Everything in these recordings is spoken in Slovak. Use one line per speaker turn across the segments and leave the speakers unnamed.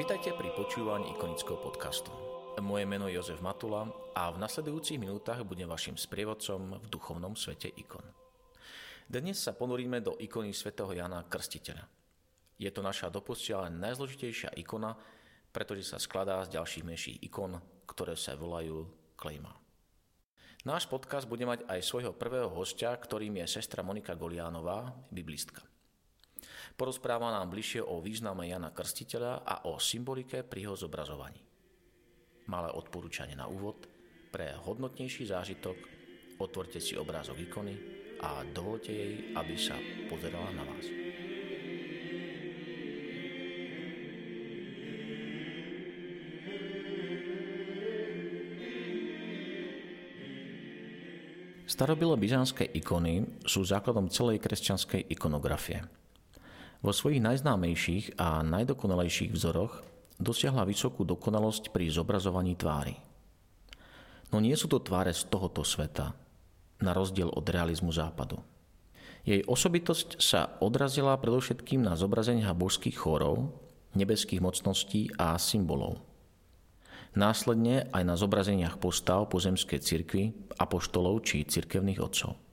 Vítajte pri počúvaní ikonického podcastu. Moje meno je Jozef Matula a v nasledujúcich minútach budem vašim sprievodcom v duchovnom svete ikon. Dnes sa ponuríme do ikony svätého Jana Krstiteľa. Je to naša doposiaľ najzložitejšia ikona, pretože sa skladá z ďalších menších ikon, ktoré sa volajú klejma. Náš podcast bude mať aj svojho prvého hostia, ktorým je sestra Monika Goliánová, biblistka. Porozpráva nám bližšie o význame Jana Krstiteľa a o symbolike pri jeho zobrazovaní. Malé odporúčanie na úvod, pre hodnotnejší zážitok otvorte si obrázok ikony a dovolte jej, aby sa pozerala na vás. Starobilo byzantské ikony sú základom celej kresťanskej ikonografie – vo svojich najznámejších a najdokonalejších vzoroch dosiahla vysokú dokonalosť pri zobrazovaní tvári. No nie sú to tváre z tohoto sveta, na rozdiel od realizmu západu. Jej osobitosť sa odrazila predovšetkým na zobrazeniach božských chórov, nebeských mocností a symbolov. Následne aj na zobrazeniach postav pozemskej cirkvi, apoštolov či cirkevných otcov.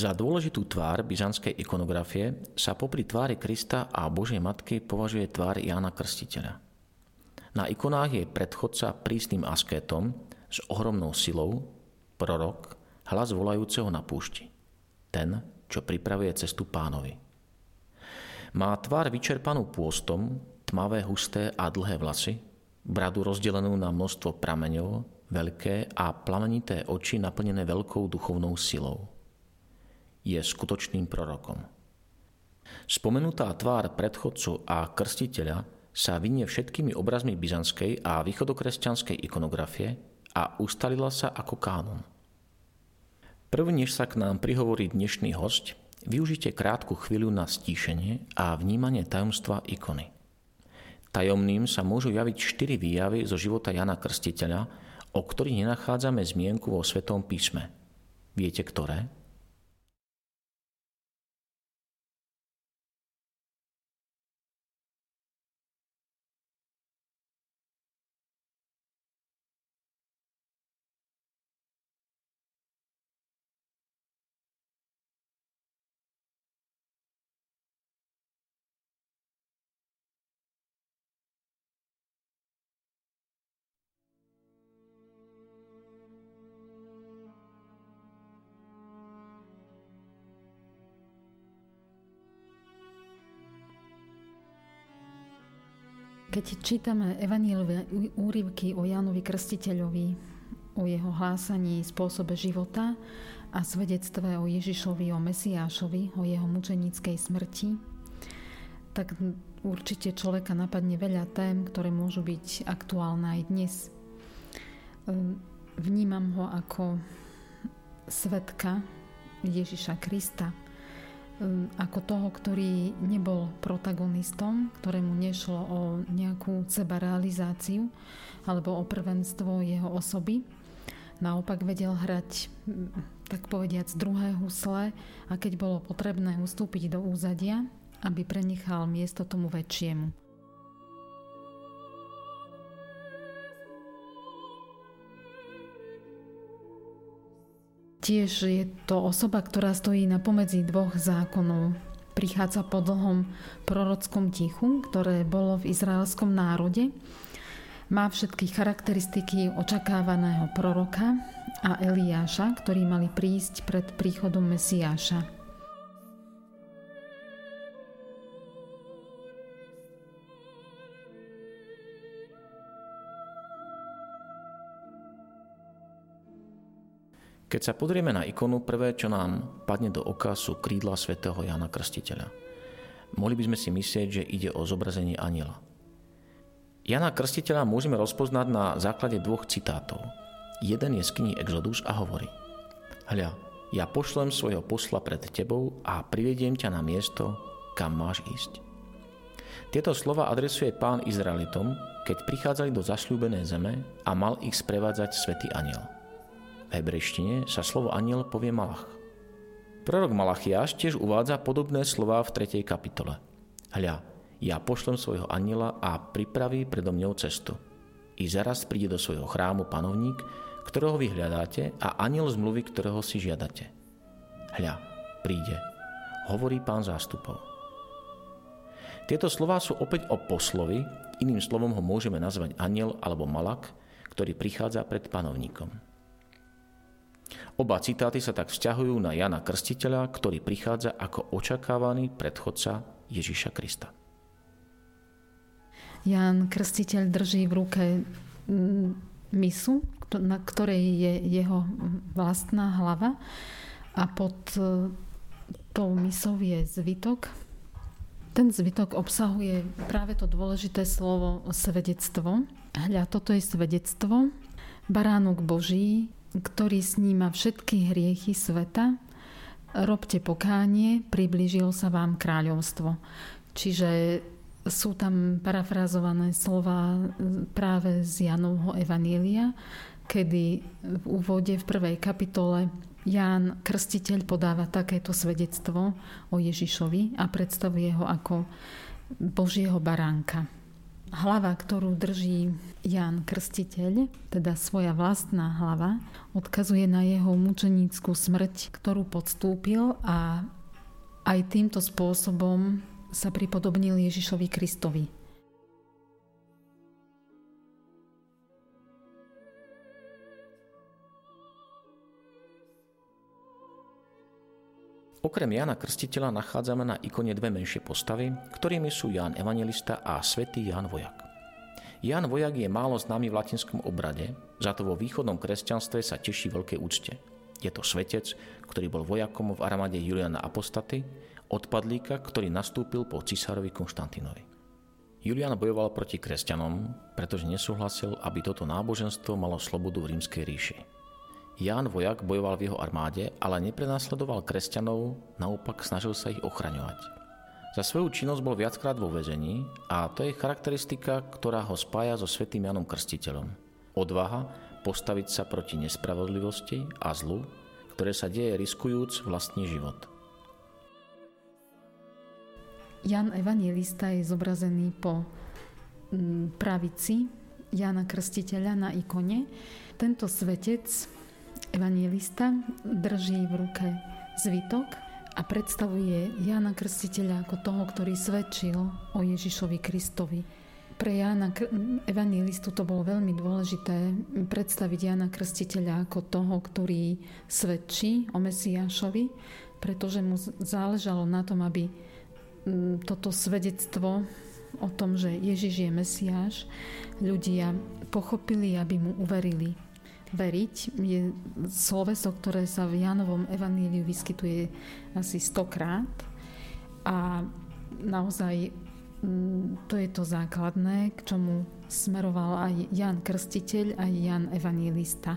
Za dôležitú tvár byzantskej ikonografie sa popri tvári Krista a Božej Matky považuje tvár Jána Krstiteľa. Na ikonách je predchodca prísnym askétom s ohromnou silou, prorok, hlas volajúceho na púšti. Ten, čo pripravuje cestu pánovi. Má tvár vyčerpanú pôstom, tmavé, husté a dlhé vlasy, bradu rozdelenú na množstvo prameňov, veľké a plamenité oči naplnené veľkou duchovnou silou je skutočným prorokom. Spomenutá tvár predchodcu a krstiteľa sa vynie všetkými obrazmi byzantskej a východokresťanskej ikonografie a ustalila sa ako kánon. Prv, než sa k nám prihovorí dnešný host, využite krátku chvíľu na stíšenie a vnímanie tajomstva ikony. Tajomným sa môžu javiť štyri výjavy zo života Jana Krstiteľa, o ktorých nenachádzame zmienku vo Svetom písme. Viete ktoré?
Keď čítame evanílové úryvky o Jánovi Krstiteľovi, o jeho hlásaní, spôsobe života a svedectve o Ježišovi, o Mesiášovi, o jeho mučenickej smrti, tak určite človeka napadne veľa tém, ktoré môžu byť aktuálne aj dnes. Ehm, vnímam ho ako svetka Ježiša Krista, ako toho, ktorý nebol protagonistom, ktorému nešlo o nejakú seba realizáciu alebo o prvenstvo jeho osoby. Naopak vedel hrať, hm, tak povediať, z druhé husle a keď bolo potrebné ustúpiť do úzadia, aby prenechal miesto tomu väčšiemu. Tiež je to osoba, ktorá stojí na pomedzi dvoch zákonov. Prichádza po dlhom prorockom tichu, ktoré bolo v izraelskom národe. Má všetky charakteristiky očakávaného proroka a Eliáša, ktorí mali prísť pred príchodom Mesiáša.
Keď sa pozrieme na ikonu, prvé, čo nám padne do oka, sú krídla svätého Jana Krstiteľa. mohli by sme si myslieť, že ide o zobrazenie aniela. Jana Krstiteľa môžeme rozpoznať na základe dvoch citátov. Jeden je z knihy Exodus a hovorí Hľa, ja pošlem svojho posla pred tebou a privediem ťa na miesto, kam máš ísť. Tieto slova adresuje pán Izraelitom, keď prichádzali do zasľúbenej zeme a mal ich sprevádzať svätý aniel. Hebrejštine sa slovo aniel povie malach. Prorok Malachiáš tiež uvádza podobné slova v 3. kapitole. Hľa, ja pošlem svojho aniela a pripraví predo mňou cestu. I zaraz príde do svojho chrámu panovník, ktorého vy hľadáte a aniel zmluvy, ktorého si žiadate. Hľa, príde, hovorí pán zástupov. Tieto slová sú opäť o poslovi, iným slovom ho môžeme nazvať aniel alebo malak, ktorý prichádza pred panovníkom. Oba citáty sa tak vzťahujú na Jana Krstiteľa, ktorý prichádza ako očakávaný predchodca Ježiša Krista.
Jan Krstiteľ drží v ruke mm, misu, na ktorej je jeho vlastná hlava a pod e, tou misou je zvitok, ten zvytok obsahuje práve to dôležité slovo svedectvo. Hľa, toto je svedectvo. Baránok Boží, ktorý sníma všetky hriechy sveta. Robte pokánie, priblížil sa vám kráľovstvo. Čiže sú tam parafrazované slova práve z Janovho Evanília, kedy v úvode v prvej kapitole Ján Krstiteľ podáva takéto svedectvo o Ježišovi a predstavuje ho ako Božieho baránka. Hlava, ktorú drží Ján Krstiteľ, teda svoja vlastná hlava, odkazuje na jeho mučeníckú smrť, ktorú podstúpil a aj týmto spôsobom sa pripodobnil Ježišovi Kristovi.
Okrem Jana Krstiteľa nachádzame na ikone dve menšie postavy, ktorými sú Ján Evangelista a svätý Ján Vojak. Ján Vojak je málo známy v latinskom obrade, za to vo východnom kresťanstve sa teší veľké úcte. Je to svetec, ktorý bol vojakom v armáde Juliana Apostaty, odpadlíka, ktorý nastúpil po cisárovi Konštantinovi. Julian bojoval proti kresťanom, pretože nesúhlasil, aby toto náboženstvo malo slobodu v rímskej ríši. Ján Vojak bojoval v jeho armáde, ale neprenásledoval kresťanov, naopak snažil sa ich ochraňovať. Za svoju činnosť bol viackrát vo väzení a to je charakteristika, ktorá ho spája so svetým Janom Krstiteľom. Odvaha postaviť sa proti nespravodlivosti a zlu, ktoré sa deje riskujúc vlastný život.
Jan Evangelista je zobrazený po mm, pravici Jana Krstiteľa na ikone. Tento svetec Evangelista drží v ruke zvitok a predstavuje Jána Krstiteľa ako toho, ktorý svedčil o Ježišovi Kristovi. Pre Jána Evangelistu to bolo veľmi dôležité predstaviť Jána Krstiteľa ako toho, ktorý svedčí o Mesiášovi, pretože mu záležalo na tom, aby mm, toto svedectvo o tom, že Ježiš je Mesiáš, ľudia pochopili, aby mu uverili veriť je sloveso, ktoré sa v Janovom evaníliu vyskytuje asi stokrát a naozaj mm, to je to základné, k čomu smeroval aj Jan Krstiteľ, aj Jan Evangelista.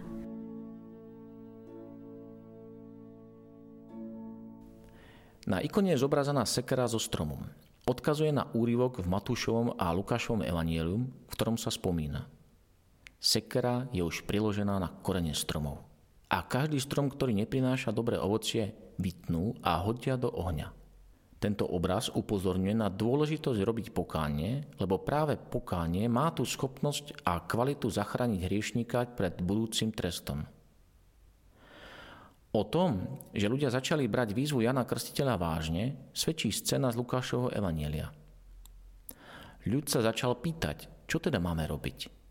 Na ikone je zobrazená sekera so stromom. Odkazuje na úryvok v Matúšovom a Lukášovom evanielium, v ktorom sa spomína – Sekera je už priložená na korene stromov. A každý strom, ktorý neprináša dobré ovocie, vytnú a hodia do ohňa. Tento obraz upozorňuje na dôležitosť robiť pokánie, lebo práve pokánie má tú schopnosť a kvalitu zachrániť hriešníka pred budúcim trestom. O tom, že ľudia začali brať výzvu Jana Krstiteľa vážne, svedčí scéna z Lukášovho evanielia. Ľud sa začal pýtať, čo teda máme robiť.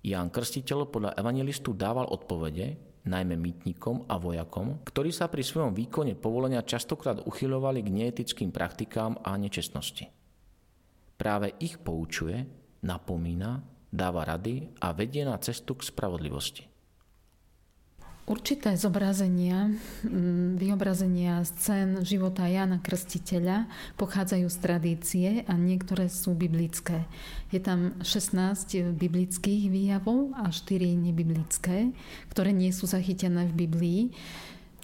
Ján Krstiteľ podľa evangelistu dával odpovede, najmä mýtnikom a vojakom, ktorí sa pri svojom výkone povolenia častokrát uchyľovali k neetickým praktikám a nečestnosti. Práve ich poučuje, napomína, dáva rady a vedie na cestu k spravodlivosti.
Určité zobrazenia, mm, vyobrazenia scén života Jana Krstiteľa pochádzajú z tradície a niektoré sú biblické. Je tam 16 biblických výjavov a 4 nebiblické, ktoré nie sú zachytené v Biblii.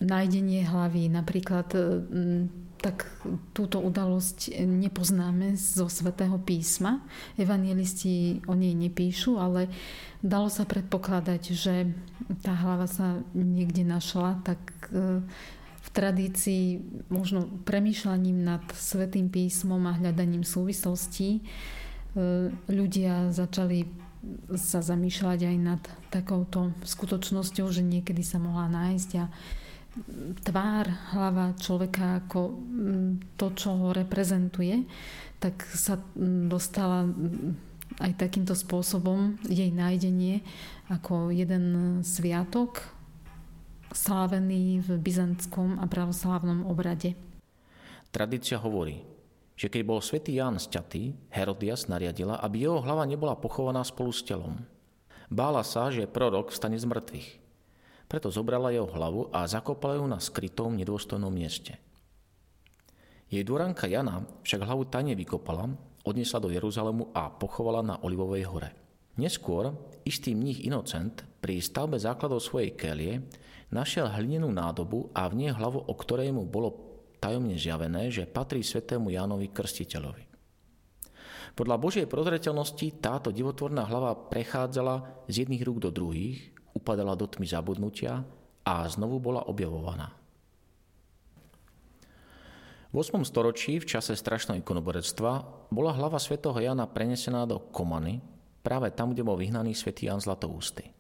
Nájdenie hlavy, napríklad mm, tak túto udalosť nepoznáme zo svätého písma. Evangelisti o nej nepíšu, ale dalo sa predpokladať, že tá hlava sa niekde našla, tak e, v tradícii možno premýšľaním nad svetým písmom a hľadaním súvislostí e, ľudia začali sa zamýšľať aj nad takouto skutočnosťou, že niekedy sa mohla nájsť a tvár, hlava človeka ako mm, to, čo ho reprezentuje, tak sa mm, dostala mm, aj takýmto spôsobom jej nájdenie ako jeden sviatok slávený v byzantskom a pravoslávnom obrade.
Tradícia hovorí, že keď bol svätý Ján sťatý, Herodias nariadila, aby jeho hlava nebola pochovaná spolu s telom. Bála sa, že prorok stane z mŕtvych. Preto zobrala jeho hlavu a zakopala ju na skrytom nedôstojnom mieste. Jej dôranka Jana však hlavu tajne vykopala, odnesla do Jeruzalému a pochovala na Olivovej hore. Neskôr istý mních Inocent pri stavbe základov svojej kelie našiel hlinenú nádobu a v nej hlavu, o ktorej mu bolo tajomne zjavené, že patrí svetému Jánovi Krstiteľovi. Podľa Božej prozreteľnosti táto divotvorná hlava prechádzala z jedných rúk do druhých upadala do tmy zabudnutia a znovu bola objavovaná. V 8. storočí v čase strašného ikonoborectva bola hlava svätého Jana prenesená do Komany, práve tam, kde bol vyhnaný svätý Jan Zlatoústy.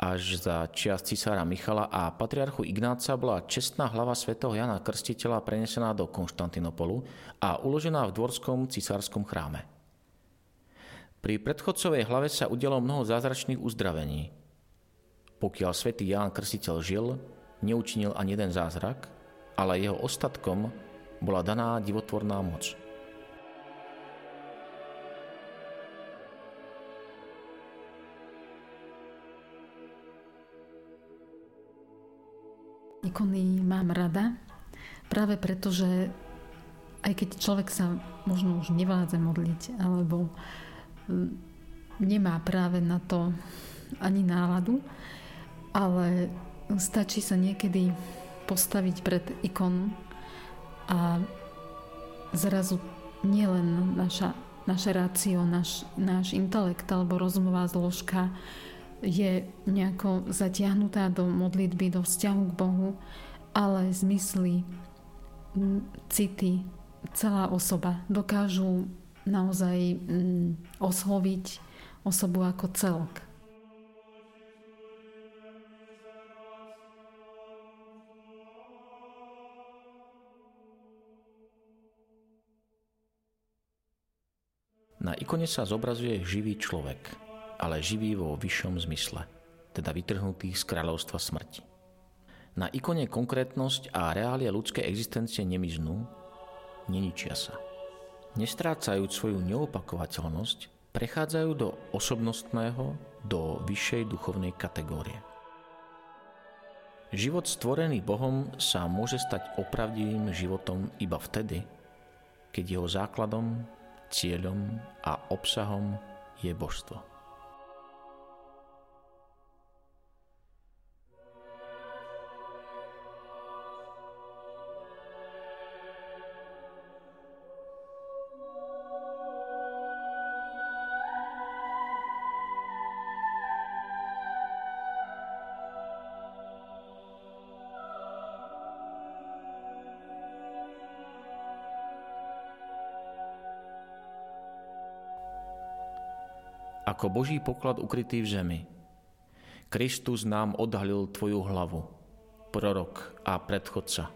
Až za čias cisára Michala a patriarchu Ignáca bola čestná hlava svätého Jana Krstiteľa prenesená do Konštantinopolu a uložená v dvorskom cisárskom chráme. Pri predchodcovej hlave sa udialo mnoho zázračných uzdravení, pokiaľ svätý Ján Krstiteľ žil, neučinil ani jeden zázrak, ale jeho ostatkom bola daná divotvorná moc.
Ikony mám rada, práve preto, že aj keď človek sa možno už nevládze modliť, alebo mm, nemá práve na to ani náladu, ale stačí sa niekedy postaviť pred ikonu a zrazu nielen naša, naše rácio, náš, náš intelekt alebo rozumová zložka je nejako zatiahnutá do modlitby, do vzťahu k Bohu, ale zmysly, city, celá osoba dokážu naozaj osloviť osobu ako celok.
Na ikone sa zobrazuje živý človek, ale živý vo vyššom zmysle, teda vytrhnutý z kráľovstva smrti. Na ikone konkrétnosť a reália ľudskej existencie nemiznú, neničia sa. Nestrácajúc svoju neopakovateľnosť, prechádzajú do osobnostného, do vyššej duchovnej kategórie. Život stvorený Bohom sa môže stať opravdivým životom iba vtedy, keď jeho základom cieľom a obsahom je božstvo. Ako Boží poklad ukrytý v zemi. Kristus nám odhalil tvoju hlavu, prorok a predchodca.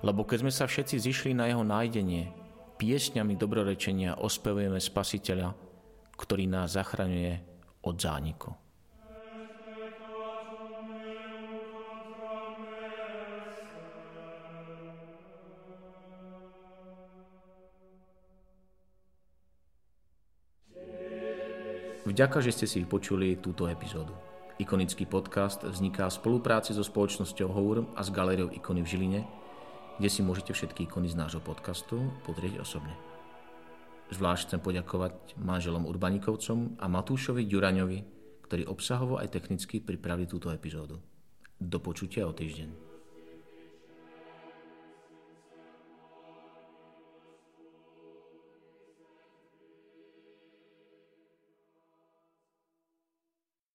Lebo keď sme sa všetci zišli na jeho nájdenie, piesňami dobrorečenia ospevujeme Spasiteľa, ktorý nás zachraňuje od zániku. Vďaka, že ste si vypočuli túto epizódu. Ikonický podcast vzniká v spolupráci so spoločnosťou Hour a s galériou Ikony v Žiline, kde si môžete všetky ikony z nášho podcastu pozrieť osobne. Zvlášť chcem poďakovať manželom Urbanikovcom a Matúšovi Ďuraňovi, ktorí obsahovo aj technicky pripravili túto epizódu. Do počutia o týždeň.